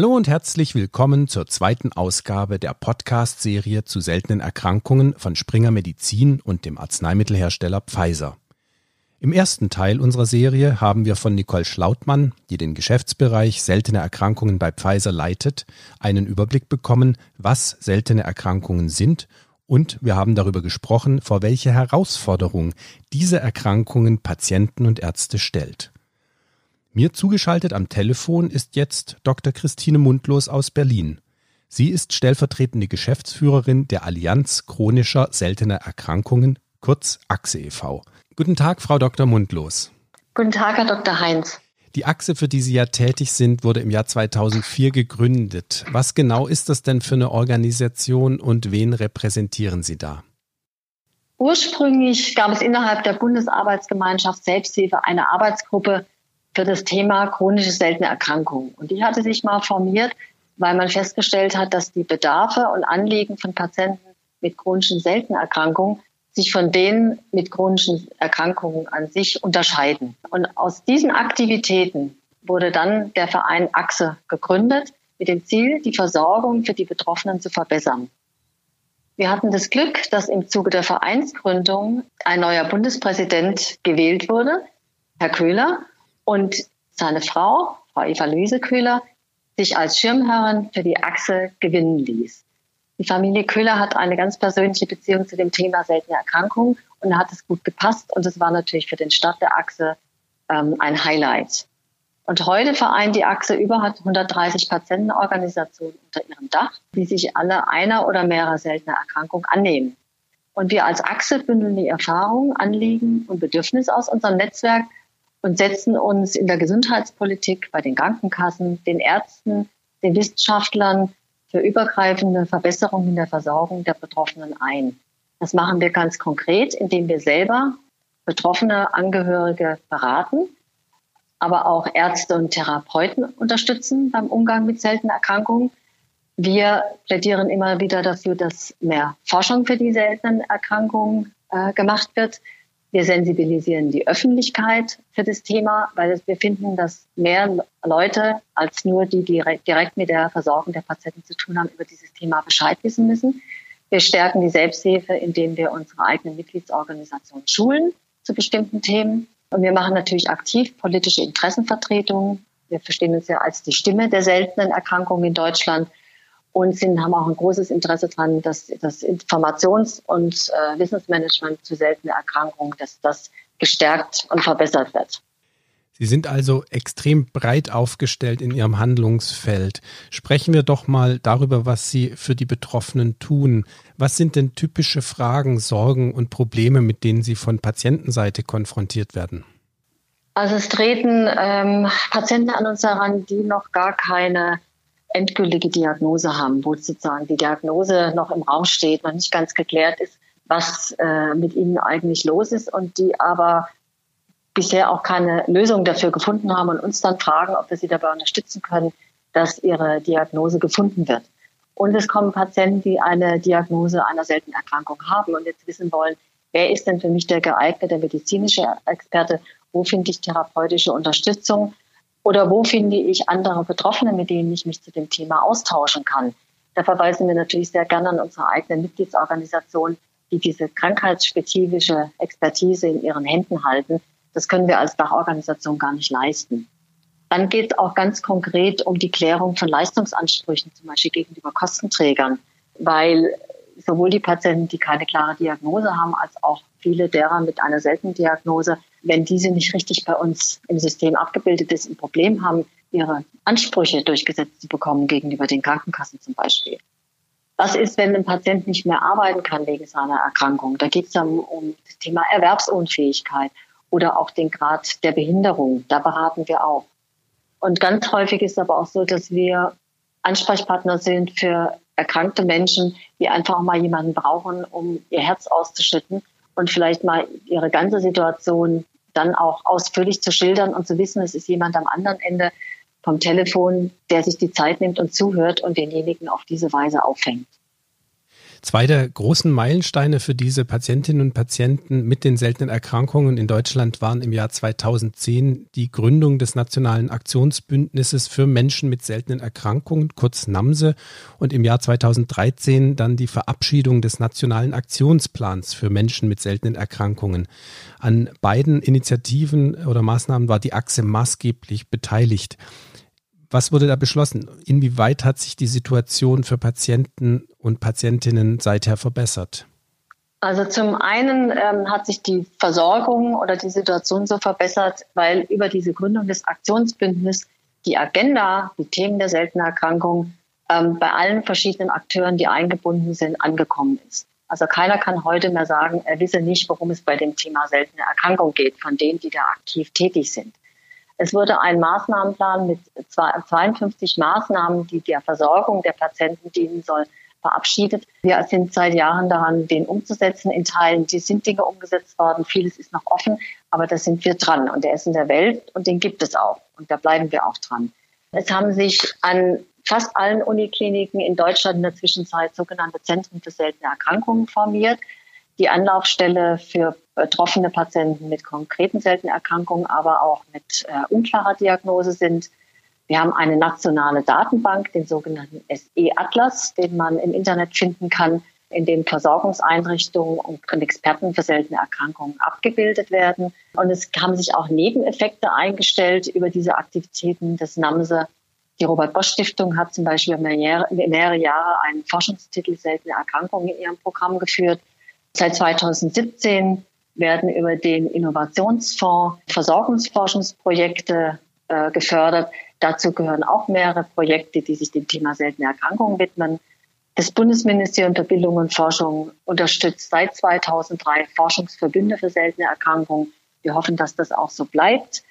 Hallo und herzlich willkommen zur zweiten Ausgabe der Podcast-Serie zu seltenen Erkrankungen von Springer Medizin und dem Arzneimittelhersteller Pfizer. Im ersten Teil unserer Serie haben wir von Nicole Schlautmann, die den Geschäftsbereich seltene Erkrankungen bei Pfizer leitet, einen Überblick bekommen, was seltene Erkrankungen sind und wir haben darüber gesprochen, vor welche Herausforderung diese Erkrankungen Patienten und Ärzte stellt. Mir zugeschaltet am Telefon ist jetzt Dr. Christine Mundlos aus Berlin. Sie ist stellvertretende Geschäftsführerin der Allianz chronischer seltener Erkrankungen, kurz AXE e.V. Guten Tag, Frau Dr. Mundlos. Guten Tag, Herr Dr. Heinz. Die Achse, für die Sie ja tätig sind, wurde im Jahr 2004 gegründet. Was genau ist das denn für eine Organisation und wen repräsentieren Sie da? Ursprünglich gab es innerhalb der Bundesarbeitsgemeinschaft Selbsthilfe eine Arbeitsgruppe für das Thema chronische seltene Erkrankungen. Und die hatte sich mal formiert, weil man festgestellt hat, dass die Bedarfe und Anliegen von Patienten mit chronischen seltenen Erkrankungen sich von denen mit chronischen Erkrankungen an sich unterscheiden. Und aus diesen Aktivitäten wurde dann der Verein Achse gegründet mit dem Ziel, die Versorgung für die Betroffenen zu verbessern. Wir hatten das Glück, dass im Zuge der Vereinsgründung ein neuer Bundespräsident gewählt wurde, Herr Köhler, und seine Frau, Frau Eva Luise Köhler, sich als Schirmherrin für die Achse gewinnen ließ. Die Familie Köhler hat eine ganz persönliche Beziehung zu dem Thema seltene Erkrankungen und hat es gut gepasst und es war natürlich für den Start der Achse ähm, ein Highlight. Und heute vereint die Achse über 130 Patientenorganisationen unter ihrem Dach, die sich alle einer oder mehrerer seltener Erkrankungen annehmen. Und wir als Achse bündeln die Erfahrungen, Anliegen und Bedürfnisse aus unserem Netzwerk und setzen uns in der Gesundheitspolitik bei den Krankenkassen, den Ärzten, den Wissenschaftlern für übergreifende Verbesserungen in der Versorgung der Betroffenen ein. Das machen wir ganz konkret, indem wir selber betroffene Angehörige beraten, aber auch Ärzte und Therapeuten unterstützen beim Umgang mit seltenen Erkrankungen. Wir plädieren immer wieder dafür, dass mehr Forschung für die seltenen Erkrankungen äh, gemacht wird. Wir sensibilisieren die Öffentlichkeit für das Thema, weil wir finden, dass mehr Leute als nur die, die direkt mit der Versorgung der Patienten zu tun haben, über dieses Thema Bescheid wissen müssen. Wir stärken die Selbsthilfe, indem wir unsere eigenen Mitgliedsorganisationen schulen zu bestimmten Themen. Und wir machen natürlich aktiv politische Interessenvertretungen. Wir verstehen uns ja als die Stimme der seltenen Erkrankungen in Deutschland und sind, haben auch ein großes Interesse daran, dass das Informations- und äh, Wissensmanagement zu seltenen Erkrankungen, dass das gestärkt und verbessert wird. Sie sind also extrem breit aufgestellt in Ihrem Handlungsfeld. Sprechen wir doch mal darüber, was Sie für die Betroffenen tun. Was sind denn typische Fragen, Sorgen und Probleme, mit denen Sie von Patientenseite konfrontiert werden? Also es treten ähm, Patienten an uns heran, die noch gar keine endgültige Diagnose haben, wo sozusagen die Diagnose noch im Raum steht, noch nicht ganz geklärt ist, was äh, mit ihnen eigentlich los ist und die aber bisher auch keine Lösung dafür gefunden haben und uns dann fragen, ob wir sie dabei unterstützen können, dass ihre Diagnose gefunden wird. Und es kommen Patienten, die eine Diagnose einer seltenen Erkrankung haben und jetzt wissen wollen, wer ist denn für mich der geeignete medizinische Experte, wo finde ich therapeutische Unterstützung oder wo finde ich andere Betroffene, mit denen ich mich zu dem Thema austauschen kann? Da verweisen wir natürlich sehr gerne an unsere eigene Mitgliedsorganisation, die diese krankheitsspezifische Expertise in ihren Händen halten. Das können wir als Dachorganisation gar nicht leisten. Dann geht es auch ganz konkret um die Klärung von Leistungsansprüchen, zum Beispiel gegenüber Kostenträgern, weil sowohl die Patienten, die keine klare Diagnose haben, als auch viele derer mit einer seltenen Diagnose, wenn diese nicht richtig bei uns im System abgebildet ist, ein Problem haben, ihre Ansprüche durchgesetzt zu bekommen gegenüber den Krankenkassen zum Beispiel. Was ist, wenn ein Patient nicht mehr arbeiten kann wegen seiner Erkrankung? Da geht es dann um das Thema Erwerbsunfähigkeit oder auch den Grad der Behinderung. Da beraten wir auch. Und ganz häufig ist aber auch so, dass wir Ansprechpartner sind für erkrankte Menschen, die einfach mal jemanden brauchen, um ihr Herz auszuschütten und vielleicht mal ihre ganze Situation dann auch ausführlich zu schildern und zu wissen, es ist jemand am anderen Ende vom Telefon, der sich die Zeit nimmt und zuhört und denjenigen auf diese Weise auffängt. Zwei der großen Meilensteine für diese Patientinnen und Patienten mit den seltenen Erkrankungen in Deutschland waren im Jahr 2010 die Gründung des Nationalen Aktionsbündnisses für Menschen mit seltenen Erkrankungen, kurz NAMSE, und im Jahr 2013 dann die Verabschiedung des Nationalen Aktionsplans für Menschen mit seltenen Erkrankungen. An beiden Initiativen oder Maßnahmen war die Achse maßgeblich beteiligt. Was wurde da beschlossen? Inwieweit hat sich die Situation für Patienten und Patientinnen seither verbessert? Also zum einen ähm, hat sich die Versorgung oder die Situation so verbessert, weil über diese Gründung des Aktionsbündnisses die Agenda, die Themen der seltenen Erkrankung ähm, bei allen verschiedenen Akteuren, die eingebunden sind, angekommen ist. Also keiner kann heute mehr sagen, er wisse nicht, worum es bei dem Thema seltene Erkrankung geht, von denen, die da aktiv tätig sind. Es wurde ein Maßnahmenplan mit 52 Maßnahmen, die der Versorgung der Patienten dienen soll, verabschiedet. Wir sind seit Jahren daran, den umzusetzen. In Teilen die sind Dinge umgesetzt worden, vieles ist noch offen, aber da sind wir dran. Und der ist in der Welt und den gibt es auch. Und da bleiben wir auch dran. Es haben sich an fast allen Unikliniken in Deutschland in der Zwischenzeit sogenannte Zentren für seltene Erkrankungen formiert die Anlaufstelle für betroffene Patienten mit konkreten seltenen Erkrankungen, aber auch mit äh, unklarer Diagnose sind. Wir haben eine nationale Datenbank, den sogenannten SE-Atlas, den man im Internet finden kann, in dem Versorgungseinrichtungen und Experten für seltene Erkrankungen abgebildet werden. Und es haben sich auch Nebeneffekte eingestellt über diese Aktivitäten des NAMSE. Die Robert Bosch Stiftung hat zum Beispiel mehrere Jahre einen Forschungstitel seltene Erkrankungen in ihrem Programm geführt. Seit 2017 werden über den Innovationsfonds Versorgungsforschungsprojekte äh, gefördert. Dazu gehören auch mehrere Projekte, die sich dem Thema seltene Erkrankungen widmen. Das Bundesministerium für Bildung und Forschung unterstützt seit 2003 Forschungsverbünde für seltene Erkrankungen. Wir hoffen, dass das auch so bleibt.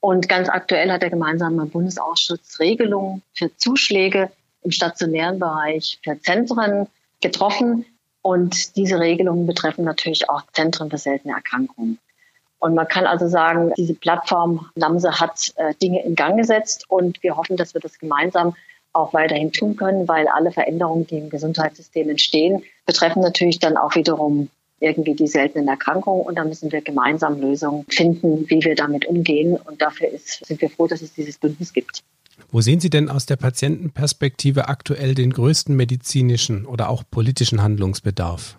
Und ganz aktuell hat der gemeinsame Bundesausschuss Regelungen für Zuschläge im stationären Bereich für Zentren getroffen. Und diese Regelungen betreffen natürlich auch Zentren für seltene Erkrankungen. Und man kann also sagen, diese Plattform NAMSE hat äh, Dinge in Gang gesetzt und wir hoffen, dass wir das gemeinsam auch weiterhin tun können, weil alle Veränderungen, die im Gesundheitssystem entstehen, betreffen natürlich dann auch wiederum irgendwie die seltenen Erkrankungen und da müssen wir gemeinsam Lösungen finden, wie wir damit umgehen. Und dafür ist, sind wir froh, dass es dieses Bündnis gibt. Wo sehen Sie denn aus der Patientenperspektive aktuell den größten medizinischen oder auch politischen Handlungsbedarf?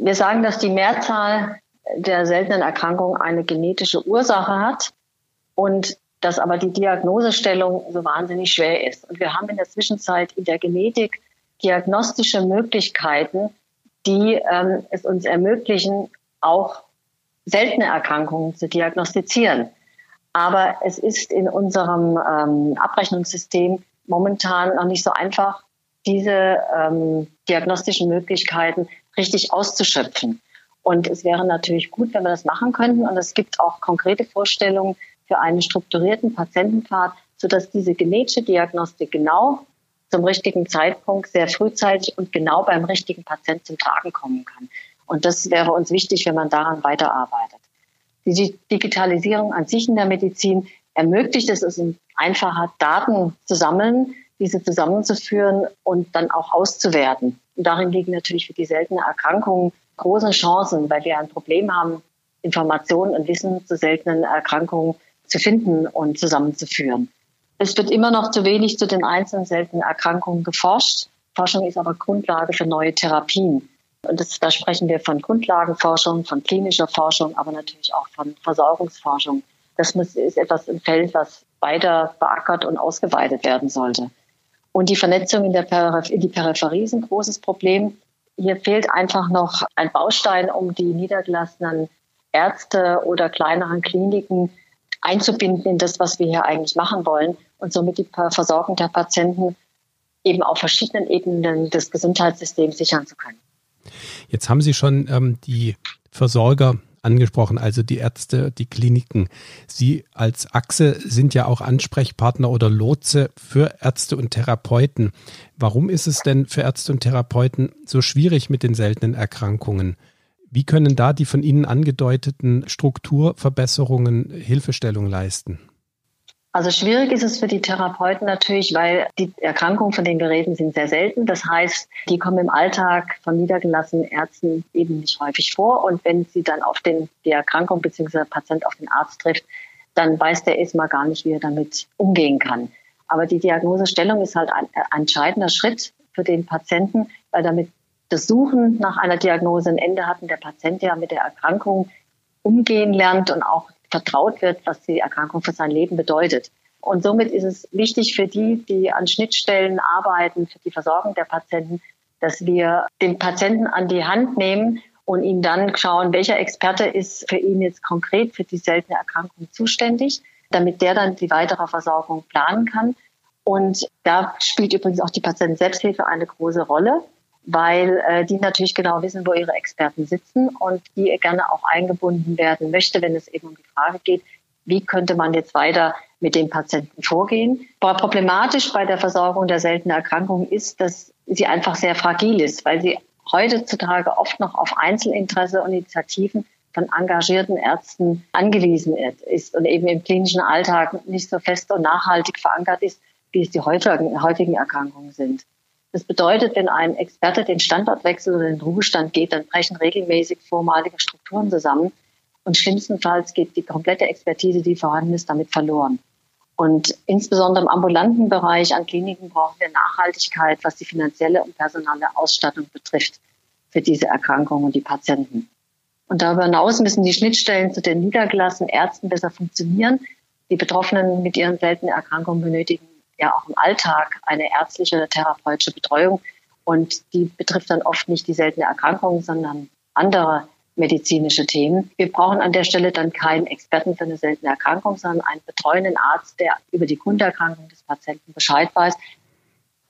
Wir sagen, dass die Mehrzahl der seltenen Erkrankungen eine genetische Ursache hat und dass aber die Diagnosestellung so wahnsinnig schwer ist. Und wir haben in der Zwischenzeit in der Genetik diagnostische Möglichkeiten, die ähm, es uns ermöglichen, auch seltene Erkrankungen zu diagnostizieren. Aber es ist in unserem ähm, Abrechnungssystem momentan noch nicht so einfach, diese ähm, diagnostischen Möglichkeiten richtig auszuschöpfen. Und es wäre natürlich gut, wenn wir das machen könnten. Und es gibt auch konkrete Vorstellungen für einen strukturierten Patientenpfad, sodass diese genetische Diagnostik genau zum richtigen Zeitpunkt, sehr frühzeitig und genau beim richtigen Patient zum Tragen kommen kann. Und das wäre uns wichtig, wenn man daran weiterarbeitet. Die Digitalisierung an sich in der Medizin ermöglicht es, es einfacher Daten zu sammeln, diese zusammenzuführen und dann auch auszuwerten. Und darin liegen natürlich für die seltenen Erkrankungen große Chancen, weil wir ein Problem haben, Informationen und Wissen zu seltenen Erkrankungen zu finden und zusammenzuführen. Es wird immer noch zu wenig zu den einzelnen seltenen Erkrankungen geforscht. Forschung ist aber Grundlage für neue Therapien. Und das, da sprechen wir von Grundlagenforschung, von klinischer Forschung, aber natürlich auch von Versorgungsforschung. Das muss, ist etwas im Feld, was weiter beackert und ausgeweitet werden sollte. Und die Vernetzung in, der Peripher in die Peripherie ist ein großes Problem. Hier fehlt einfach noch ein Baustein, um die niedergelassenen Ärzte oder kleineren Kliniken einzubinden in das, was wir hier eigentlich machen wollen und somit die Versorgung der Patienten eben auf verschiedenen Ebenen des Gesundheitssystems sichern zu können. Jetzt haben Sie schon ähm, die Versorger angesprochen, also die Ärzte, die Kliniken. Sie als Achse sind ja auch Ansprechpartner oder Lotse für Ärzte und Therapeuten. Warum ist es denn für Ärzte und Therapeuten so schwierig mit den seltenen Erkrankungen? Wie können da die von Ihnen angedeuteten Strukturverbesserungen Hilfestellung leisten? Also schwierig ist es für die Therapeuten natürlich, weil die Erkrankungen, von denen wir reden, sind sehr selten. Das heißt, die kommen im Alltag von niedergelassenen Ärzten eben nicht häufig vor. Und wenn sie dann auf den, die Erkrankung bzw. Patient auf den Arzt trifft, dann weiß der erstmal gar nicht, wie er damit umgehen kann. Aber die Diagnosestellung ist halt ein, ein entscheidender Schritt für den Patienten, weil damit das Suchen nach einer Diagnose ein Ende hat und der Patient ja mit der Erkrankung umgehen lernt und auch vertraut wird, was die Erkrankung für sein Leben bedeutet. Und somit ist es wichtig für die, die an Schnittstellen arbeiten, für die Versorgung der Patienten, dass wir den Patienten an die Hand nehmen und ihn dann schauen, welcher Experte ist für ihn jetzt konkret für die seltene Erkrankung zuständig, damit der dann die weitere Versorgung planen kann. Und da spielt übrigens auch die Patienten-Selbsthilfe eine große Rolle weil äh, die natürlich genau wissen, wo ihre Experten sitzen und die gerne auch eingebunden werden möchte, wenn es eben um die Frage geht, wie könnte man jetzt weiter mit dem Patienten vorgehen. Aber problematisch bei der Versorgung der seltenen Erkrankungen ist, dass sie einfach sehr fragil ist, weil sie heutzutage oft noch auf Einzelinteresse und Initiativen von engagierten Ärzten angewiesen ist und eben im klinischen Alltag nicht so fest und nachhaltig verankert ist, wie es die heutigen Erkrankungen sind. Das bedeutet, wenn ein Experte den Standort wechselt oder den Ruhestand geht, dann brechen regelmäßig vormalige Strukturen zusammen. Und schlimmstenfalls geht die komplette Expertise, die vorhanden ist, damit verloren. Und insbesondere im ambulanten Bereich an Kliniken brauchen wir Nachhaltigkeit, was die finanzielle und personelle Ausstattung betrifft für diese Erkrankungen und die Patienten. Und darüber hinaus müssen die Schnittstellen zu den niedergelassenen Ärzten besser funktionieren. Die Betroffenen mit ihren seltenen Erkrankungen benötigen ja auch im Alltag eine ärztliche, therapeutische Betreuung. Und die betrifft dann oft nicht die seltene Erkrankung, sondern andere medizinische Themen. Wir brauchen an der Stelle dann keinen Experten für eine seltene Erkrankung, sondern einen betreuenden Arzt, der über die Grunderkrankung des Patienten Bescheid weiß,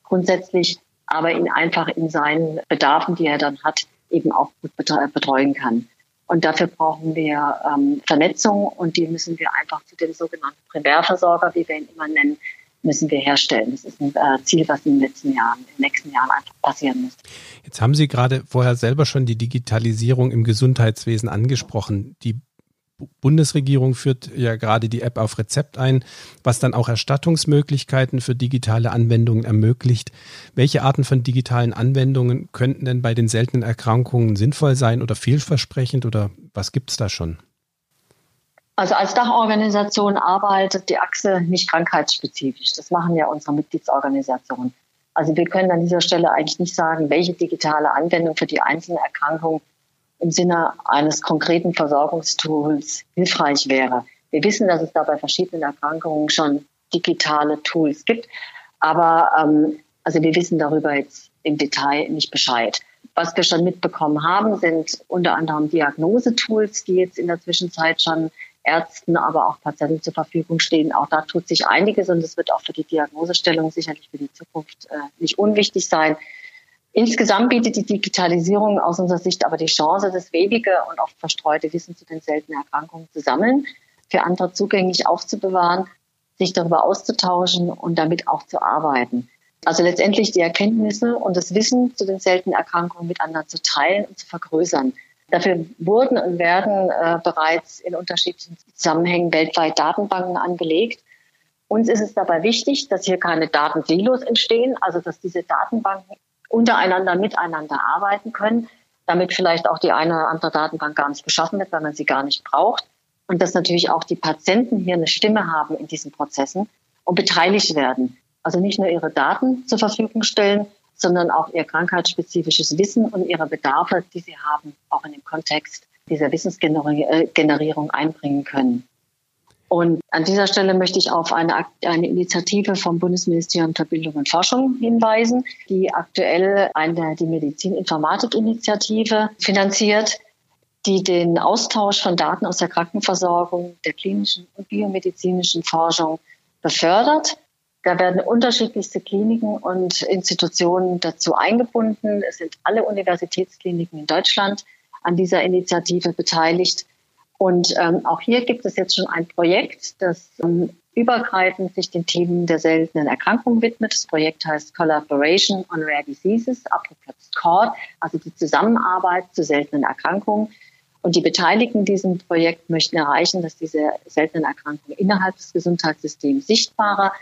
grundsätzlich aber ihn einfach in seinen Bedarfen, die er dann hat, eben auch gut betreuen kann. Und dafür brauchen wir ähm, Vernetzung und die müssen wir einfach zu dem sogenannten Primärversorger, wie wir ihn immer nennen, müssen wir herstellen. Das ist ein äh, Ziel, was in den letzten Jahren, in den nächsten Jahren einfach passieren muss. Jetzt haben Sie gerade vorher selber schon die Digitalisierung im Gesundheitswesen angesprochen. Die Bundesregierung führt ja gerade die App auf Rezept ein, was dann auch Erstattungsmöglichkeiten für digitale Anwendungen ermöglicht. Welche Arten von digitalen Anwendungen könnten denn bei den seltenen Erkrankungen sinnvoll sein oder vielversprechend oder was gibt es da schon? Also als Dachorganisation arbeitet die Achse nicht krankheitsspezifisch. Das machen ja unsere Mitgliedsorganisationen. Also wir können an dieser Stelle eigentlich nicht sagen, welche digitale Anwendung für die einzelne Erkrankung im Sinne eines konkreten Versorgungstools hilfreich wäre. Wir wissen, dass es da bei verschiedenen Erkrankungen schon digitale Tools gibt, aber ähm, also wir wissen darüber jetzt im Detail nicht Bescheid. Was wir schon mitbekommen haben, sind unter anderem Diagnosetools, die jetzt in der Zwischenzeit schon Ärzten, aber auch Patienten zur Verfügung stehen. Auch da tut sich einiges und es wird auch für die Diagnosestellung sicherlich für die Zukunft äh, nicht unwichtig sein. Insgesamt bietet die Digitalisierung aus unserer Sicht aber die Chance, das wenige und oft verstreute Wissen zu den seltenen Erkrankungen zu sammeln, für andere zugänglich aufzubewahren, sich darüber auszutauschen und damit auch zu arbeiten. Also letztendlich die Erkenntnisse und das Wissen zu den seltenen Erkrankungen mit anderen zu teilen und zu vergrößern. Dafür wurden und werden äh, bereits in unterschiedlichen Zusammenhängen weltweit Datenbanken angelegt. Uns ist es dabei wichtig, dass hier keine Datensilos entstehen, also dass diese Datenbanken untereinander miteinander arbeiten können, damit vielleicht auch die eine oder andere Datenbank gar nicht geschaffen wird, weil man sie gar nicht braucht. Und dass natürlich auch die Patienten hier eine Stimme haben in diesen Prozessen und beteiligt werden. Also nicht nur ihre Daten zur Verfügung stellen, sondern auch ihr krankheitsspezifisches Wissen und ihre Bedarfe, die sie haben, auch in dem Kontext dieser Wissensgenerierung einbringen können. Und an dieser Stelle möchte ich auf eine, eine Initiative vom Bundesministerium für Bildung und Forschung hinweisen, die aktuell eine, die Medizininformatik-Initiative finanziert, die den Austausch von Daten aus der Krankenversorgung, der klinischen und biomedizinischen Forschung befördert da werden unterschiedlichste Kliniken und Institutionen dazu eingebunden. Es sind alle Universitätskliniken in Deutschland an dieser Initiative beteiligt. Und ähm, auch hier gibt es jetzt schon ein Projekt, das ähm, übergreifend sich den Themen der seltenen Erkrankungen widmet. Das Projekt heißt Collaboration on Rare Diseases, abgekürzt CORD, also die Zusammenarbeit zu seltenen Erkrankungen. Und die Beteiligten in diesem Projekt möchten erreichen, dass diese seltenen Erkrankungen innerhalb des Gesundheitssystems sichtbarer,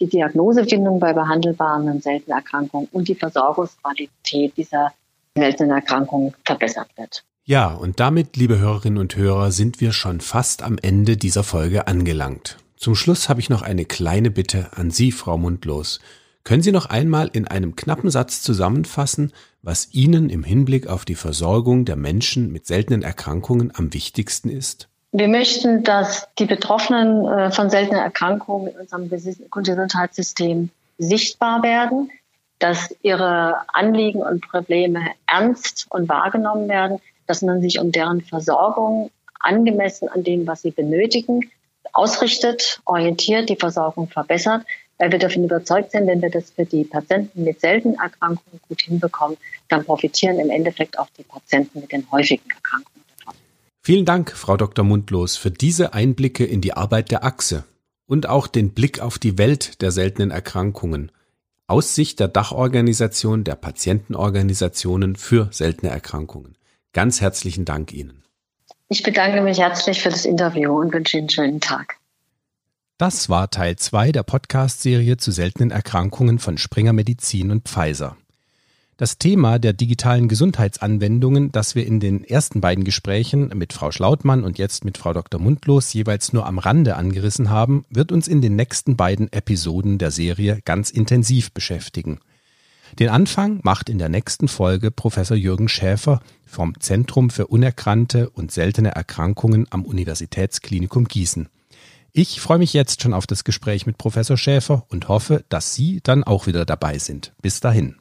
die Diagnosefindung bei behandelbaren und seltenen Erkrankungen und die Versorgungsqualität dieser seltenen Erkrankungen verbessert wird. Ja, und damit, liebe Hörerinnen und Hörer, sind wir schon fast am Ende dieser Folge angelangt. Zum Schluss habe ich noch eine kleine Bitte an Sie, Frau Mundlos. Können Sie noch einmal in einem knappen Satz zusammenfassen, was Ihnen im Hinblick auf die Versorgung der Menschen mit seltenen Erkrankungen am wichtigsten ist? Wir möchten, dass die Betroffenen äh, von seltenen Erkrankungen in unserem Gesundheitssystem sichtbar werden, dass ihre Anliegen und Probleme ernst und wahrgenommen werden, dass man sich um deren Versorgung angemessen an dem, was sie benötigen, ausrichtet, orientiert, die Versorgung verbessert, weil wir davon überzeugt sind, wenn wir das für die Patienten mit seltenen Erkrankungen gut hinbekommen, dann profitieren im Endeffekt auch die Patienten mit den häufigen Erkrankungen. Vielen Dank, Frau Dr. Mundlos, für diese Einblicke in die Arbeit der Achse und auch den Blick auf die Welt der seltenen Erkrankungen aus Sicht der Dachorganisation der Patientenorganisationen für seltene Erkrankungen. Ganz herzlichen Dank Ihnen. Ich bedanke mich herzlich für das Interview und wünsche Ihnen einen schönen Tag. Das war Teil 2 der Podcast-Serie zu seltenen Erkrankungen von Springer Medizin und Pfizer. Das Thema der digitalen Gesundheitsanwendungen, das wir in den ersten beiden Gesprächen mit Frau Schlautmann und jetzt mit Frau Dr. Mundlos jeweils nur am Rande angerissen haben, wird uns in den nächsten beiden Episoden der Serie ganz intensiv beschäftigen. Den Anfang macht in der nächsten Folge Professor Jürgen Schäfer vom Zentrum für unerkannte und seltene Erkrankungen am Universitätsklinikum Gießen. Ich freue mich jetzt schon auf das Gespräch mit Professor Schäfer und hoffe, dass Sie dann auch wieder dabei sind. Bis dahin.